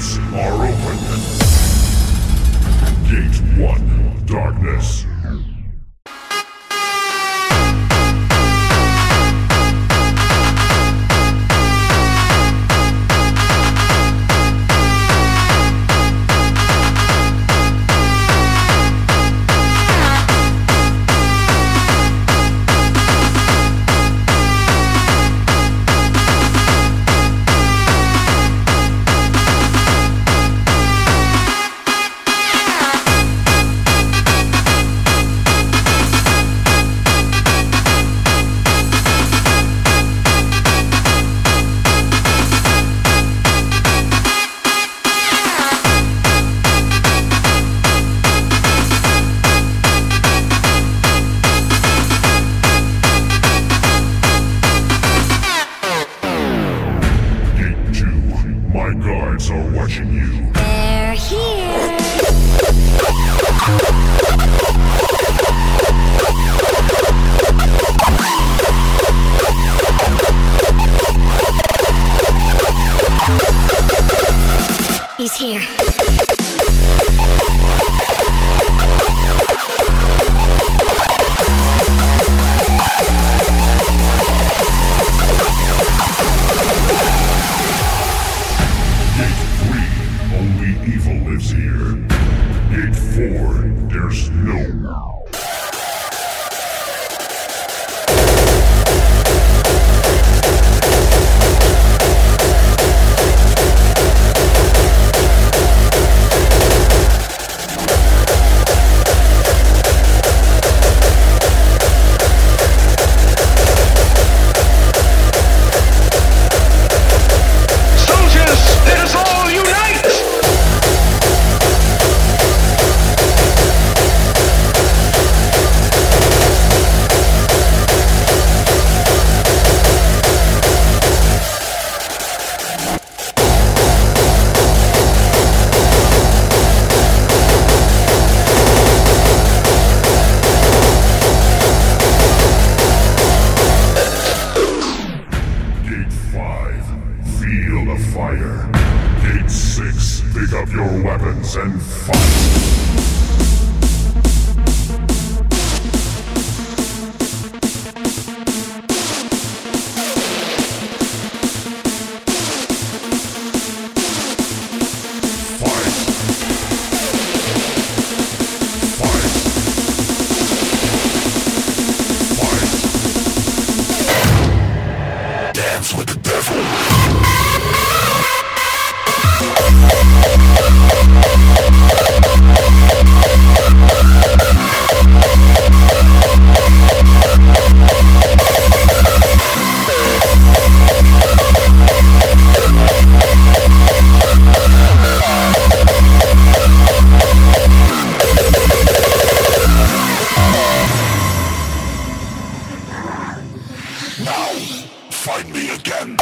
are open. Gate 1, Darkness. Are watching you. They're here. Gate 3, only evil lives here. Gate 4, there's no. Your weapons and fight. Now, find me again.